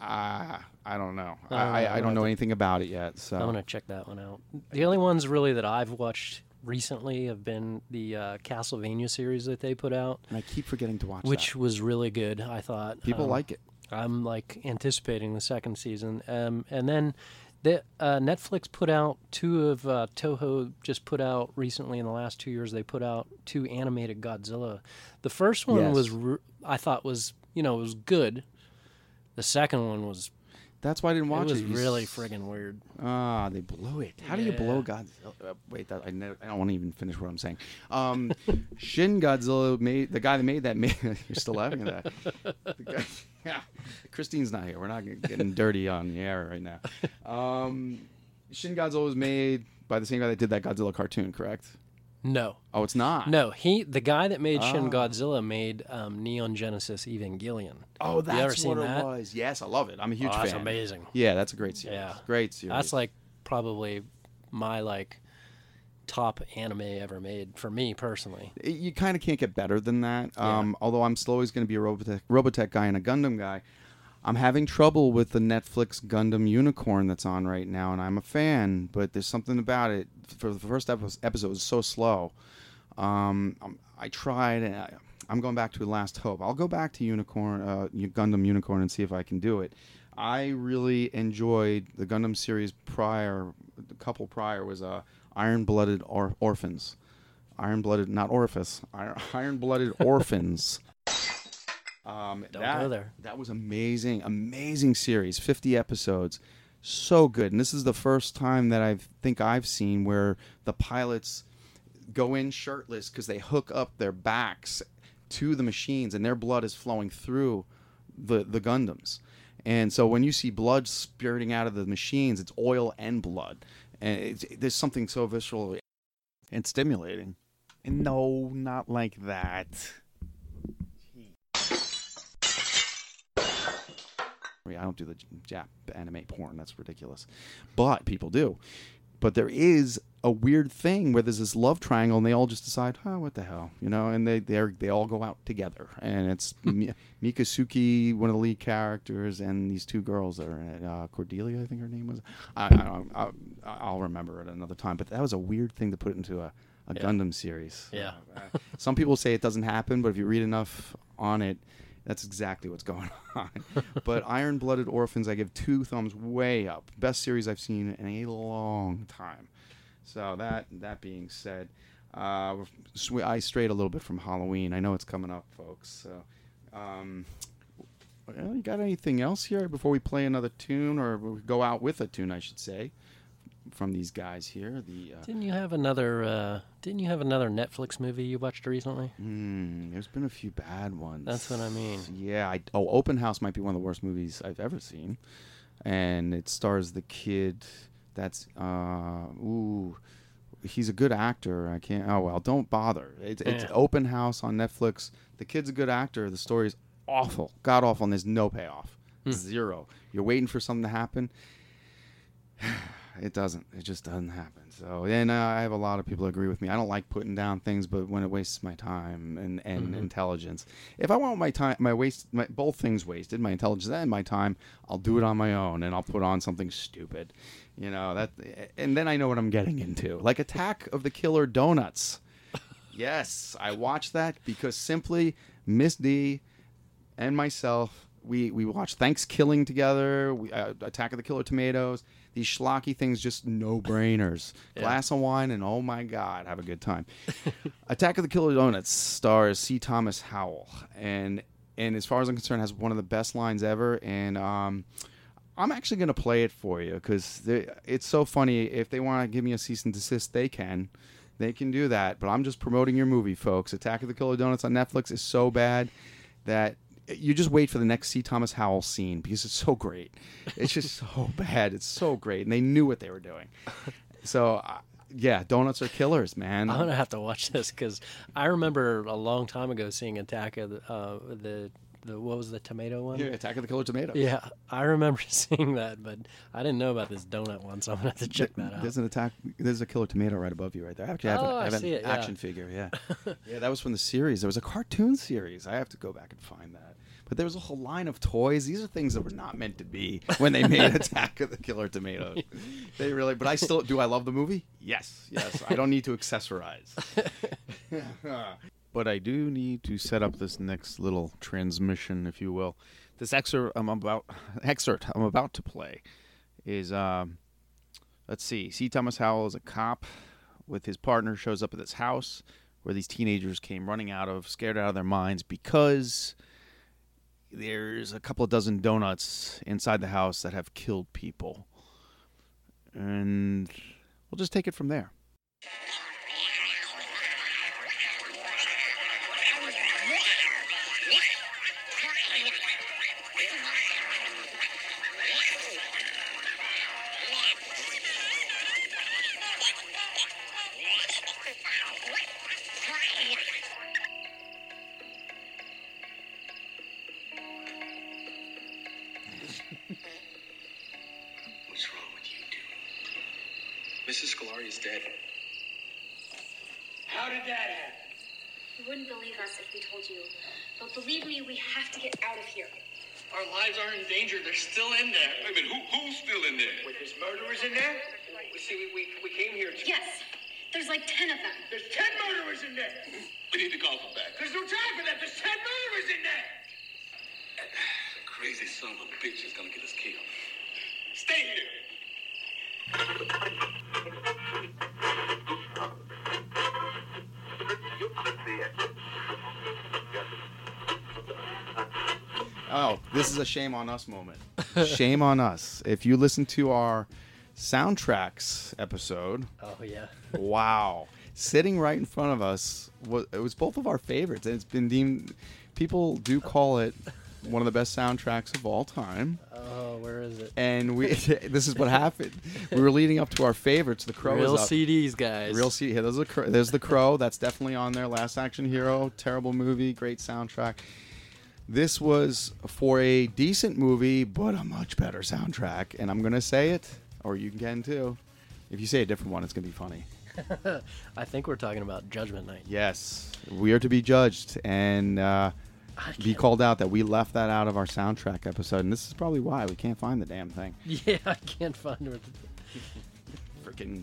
uh, I don't know. Uh, I, I, I don't know anything about it yet. So I'm gonna check that one out. The only ones really that I've watched recently have been the uh, Castlevania series that they put out, and I keep forgetting to watch which was really good. I thought People Um, like it. I'm like anticipating the second season, um, and then the uh, Netflix put out two of uh, Toho just put out recently in the last two years. They put out two animated Godzilla. The first one Yes. was I thought was you know it was good. The second one was That's why I didn't watch it. was it. Really friggin' weird. Ah, they blew it. How do you blow Yeah. Godzilla? Uh, wait, that, I, never, I don't want to even finish what I'm saying. Um, Shin Godzilla made the guy that made that. Made, you're still laughing at that. The guy- yeah, Christine's not here. We're not getting dirty on the air right now. Um, Shin Godzilla was made by the same guy that did that Godzilla cartoon, correct? No. Oh, it's not. No, he the guy that made Shin Oh. Godzilla made um, Neon Genesis Evangelion. Oh, You ever that's seen what that? it was. Yes, I love it. I'm a huge Oh, fan. that's amazing. Yeah, that's a great series. Yeah, great series. That's like probably my like top anime ever made for me personally. It- you kind of can't get better than that. Um, although I'm still always going to be a Robotech, Robotech guy and a Gundam guy. I'm having trouble with the Netflix Gundam Unicorn that's on right now, and I'm a fan, but there's something about it. For the first episode, was so slow. Um, um, I tried, and I, I'm going back to Last Hope. I'll go back to Unicorn, uh, Gundam Unicorn, and see if I can do it. I really enjoyed the Gundam series prior. The couple prior was uh, Iron Blooded or- Orphans. Iron Blooded, not Orifice. Iron Blooded Orphans. Um, Don't that, go there. That was amazing, amazing series. Fifty episodes, so good. And this is the first time that I think I've seen where the pilots go in shirtless because they hook up their backs to the machines, and their blood is flowing through the the Gundams. And so when you see blood spurting out of the machines, it's oil and blood, and it's, there's something so visceral and stimulating. And no, not like that. I mean, I don't do the Jap anime porn. That's ridiculous. But people do. But there is a weird thing where there's this love triangle, and they all just decide, "Oh, what the hell," you know, and they they they all go out together, and it's Mi- Mikazuki, one of the lead characters, and these two girls that are in it. Uh, Cordelia, I think her name was. I, I, I will I'll remember it another time. But that was a weird thing to put into a, a Yeah. Gundam series. Yeah. Some people say it doesn't happen, but if you read enough on it, that's exactly what's going on. but Iron Blooded Orphans, I give two thumbs way up. Best series I've seen in a long time. So that that being said, Uh, I strayed a little bit from Halloween. I know it's coming up, folks. So, um, you got anything else here before we play another tune, or go out with a tune, I should say, from these guys here? The uh, Didn't you have another? Uh, didn't you have another Netflix movie you watched recently? Hmm, there's been a few bad ones. That's what I mean. Yeah, I, oh, Open House might be one of the worst movies I've ever seen, and it stars the kid. That's uh, ooh, he's a good actor. I can't. Oh well, don't bother. It's, it's Open House on Netflix. The kid's a good actor. The story's awful, god awful, and there's no payoff. Hmm. Zero. You're waiting for something to happen. It doesn't. It just doesn't happen. So, and uh, I have a lot of people agree with me. I don't like putting down things, but when it wastes my time and, and Mhm. intelligence, if I want my time, my waste, my, both things wasted, my intelligence and my time, I'll do it on my own, and I'll put on something stupid, you know that, and then I know what I'm getting into, like Attack of the Killer Donuts. yes, I watched that because simply Miss D and myself, we we watched Thanksgiving together. We uh, Attack of the Killer Tomatoes. These schlocky things, just no brainers. Yeah. Glass of wine, and oh my god, have a good time. Attack of the Killer Donuts stars C. Thomas Howell, and and as far as I'm concerned, has one of the best lines ever. And um, I'm actually gonna play it for you because it's so funny. If they want to give me a cease and desist, they can. They can do that, but I'm just promoting your movie, folks. Attack of the Killer Donuts on Netflix is so bad that you just wait for the next C. Thomas Howell scene because it's so great. It's just so bad. It's so great, and they knew what they were doing. So, uh, yeah, donuts are killers, man. I'm gonna have to watch this because I remember a long time ago seeing Attack of the uh, the the what was the tomato one? Yeah, Attack of the Killer Tomatoes. Yeah, I remember seeing that, but I didn't know about this donut one, so I'm gonna have to check that out. There's an attack. There's a killer tomato right above you, right there. Actually, I have, Oh, an, I I have an it, yeah. action figure. Yeah, yeah, that was from the series. There was a cartoon series. I have to go back and find that. But there was a whole line of toys. These are things that were not meant to be when they made Attack of the Killer Tomatoes. They really. But I still do. I love the movie. Yes, yes. I don't need to accessorize. but I do need to set up this next little transmission, if you will. This excerpt I'm about excerpt I'm about to play is um, let's see. C. Thomas Howell is a cop with his partner shows up at this house where these teenagers came running out of, scared out of their minds because there's a couple of dozen donuts inside the house that have killed people. And we'll just take it from there. Still in there. Who, who's still in there? Wait, there's murderers in there? We see, we, we, we came here to. Yes, there's like ten of them. There's ten murderers in there. We need to call for back. There's no time for that. There's ten murderers in there. Crazy son of a bitch is gonna get us killed. Stay here. Oh, this is a shame on us moment. shame on us. If you listen to our soundtracks episode, Oh yeah. wow, sitting right in front of us was it was both of our favorites, and it's been deemed. People do call it one of the best soundtracks of all time. Oh, where is it? And we, this is what happened. We were leading up to our favorites. The Crow Real is up. CDs, guys. Real CD. There's the Crow. There's the Crow. That's definitely on there. Last Action Hero. Terrible movie. Great soundtrack. This was for a decent movie, but a much better soundtrack. And I'm gonna say it, or you can too. If you say a different one, it's gonna be funny. I think we're talking about Judgment Night. Yes, we are to be judged and uh, be called out that we left that out of our soundtrack episode, and this is probably why we can't find the damn thing. Yeah, I can't find it. Freaking.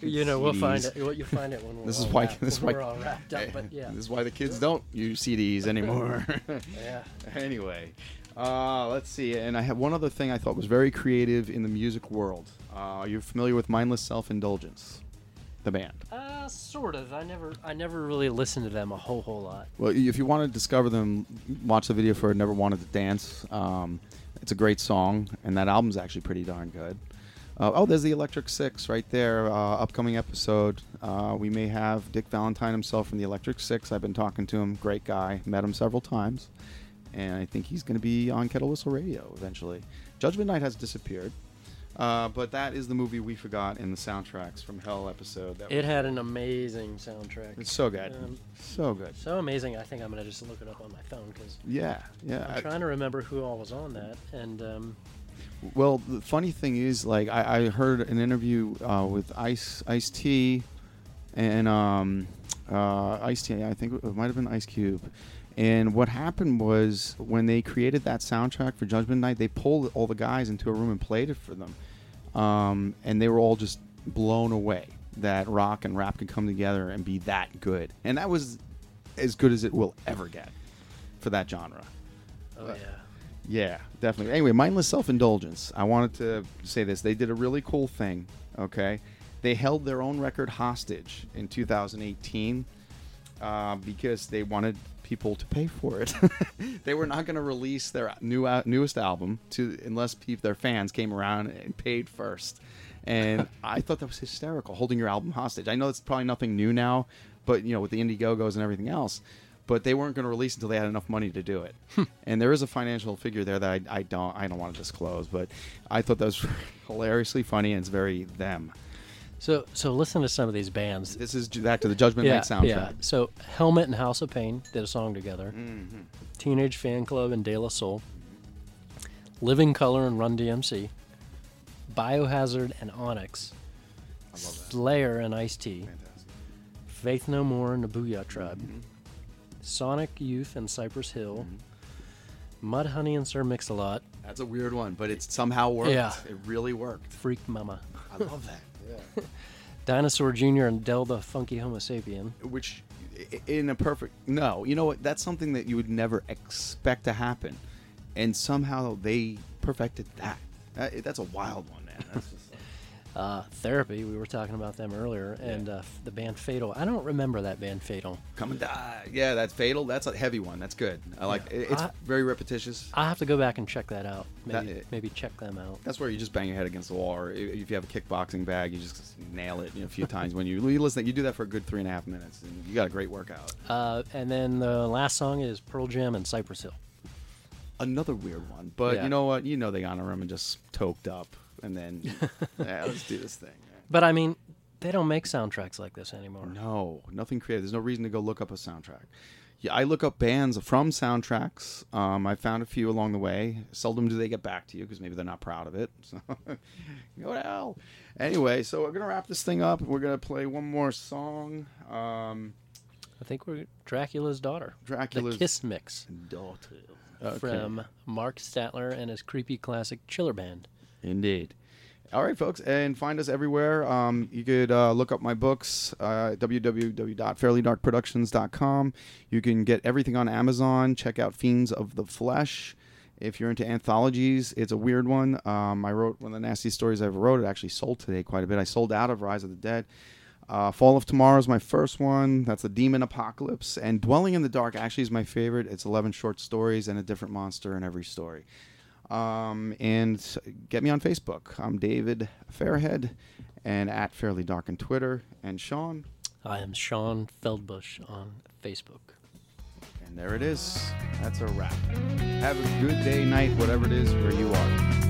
You know, we'll find it. You'll find it when we're This all is why. wrapped- This is why. we're all wrapped up. But yeah. This is why the kids don't use CDs anymore. Yeah. Anyway, uh, let's see. And I have one other thing I thought was very creative in the music world. Uh, are you familiar with mindless self-indulgence? the band. Uh, sort of. I never, I never really listened to them a whole whole lot. Well, if you want to discover them, watch the video for "Never Wanted to Dance." Um, it's a great song, and that album's actually pretty darn good. Uh, oh, there's the Electric Six right there. Uh, upcoming episode, uh, we may have Dick Valentine himself from the Electric Six. I've been talking to him. Great guy. Met him several times, and I think he's going to be on Kettle Whistle Radio eventually. Judgment Night has disappeared. Uh, but that is the movie we forgot in the soundtracks from Hell episode. That It had an amazing soundtrack. It's so good. Um, so good. So amazing. I think I'm gonna just look it up on my phone because Yeah, yeah. I'm I- trying to remember who all was on that. And um, Well, the funny thing is, like, I, I heard an interview uh, with Ice Ice T and um, uh, Ice T. I think it might have been Ice Cube. And what happened was when they created that soundtrack for Judgment Night, they pulled all the guys into a room and played it for them, um, and they were all just blown away that rock and rap could come together and be that good. And that was as good as it will ever get for that genre. oh Uh, yeah. Yeah, definitely. Anyway, mindless self-indulgence. I wanted to say this. They did a really cool thing. Okay, they held their own record hostage in 2018 uh, because they wanted people to pay for it. they were not going to release their new uh, newest album to unless pe- their fans came around and paid first. And I thought that was hysterical, holding your album hostage. I know it's probably nothing new now, but you know with the Indiegogos and everything else. But they weren't going to release until they had enough money to do it. and there is a financial figure there that I, I don't I don't want to disclose, but I thought that was hilariously funny and it's very them. So so listen to some of these bands. This is back to the Judgment yeah, Night soundtrack. Yeah. So Helmet and House of Pain did a song together. Mhm. Teenage Fanclub and De La Soul. Living Colour and Run DMC. Biohazard and Onyx. Slayer and Ice T. Faith No More and the Boo-Yaa Tribe. Mm-hmm. Sonic Youth and Cypress Hill. Mm-hmm. Mudhoney and Sir Mix-a-Lot. That's a weird one, but it somehow worked. Yeah. It really worked. Freak Mama. I love that. Yeah. Dinosaur Jr. and Del the Funky Homo Sapien. Which, in a perfect no, you know what? That's something that you would never expect to happen, and somehow they perfected that. That's a wild one, man. That's just, Uh, Therapy, we were talking about them earlier, and uh, the band Fatal. I don't remember that band Fatal. Come and die. Yeah, that's fatal. That's a heavy one. That's good. I like. Yeah. it. It's I- very repetitious. I have to go back and check that out. Maybe, That- maybe check them out. That's where you just bang your head against the wall, or if you have a kickboxing bag, you just nail it you know, a few times. When you, you listen, you do that for a good three and a half minutes, and you got a great workout. Uh, and then the last song is Pearl Jam and Cypress Hill. Another weird one, but Yeah. you know what? You know they honor him and just toked up, and then yeah, let's do this thing. But I mean, they don't make soundtracks like this anymore. No, nothing creative. There's no reason to go look up a soundtrack. Yeah, I look up bands from soundtracks. Um, I found a few along the way. Seldom do they get back to you because maybe they're not proud of it. So, go to hell. Anyway, so we're gonna wrap this thing up. We're gonna play one more song. Um, I think we're Dracula's daughter. Dracula's the Kiss Mix daughter Okay. from Mark Statler and his creepy classic Chiller Band. Indeed. All right, folks, and find us everywhere. Um, you could uh, look up my books, uh, www.fairlydarkproductions.com. You can get everything on Amazon. Check out Fiends of the Flesh. If you're into anthologies, it's a weird one. Um, I wrote one of the nastiest stories I ever wrote. It actually sold today quite a bit. I sold out of Rise of the Dead. Uh, Fall of Tomorrow is my first one. That's the Demon Apocalypse. And Dwelling in the Dark actually is my favorite. It's 11 short stories and a different monster in every story. Um, and get me on Facebook. I'm David Fairhead and at Fairly Dark on Twitter. And Sean. I am Sean Feldbush on Facebook. And there it is. That's a wrap. Have a good day, night, whatever it is where you are.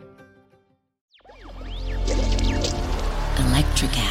Electricast. Electricast.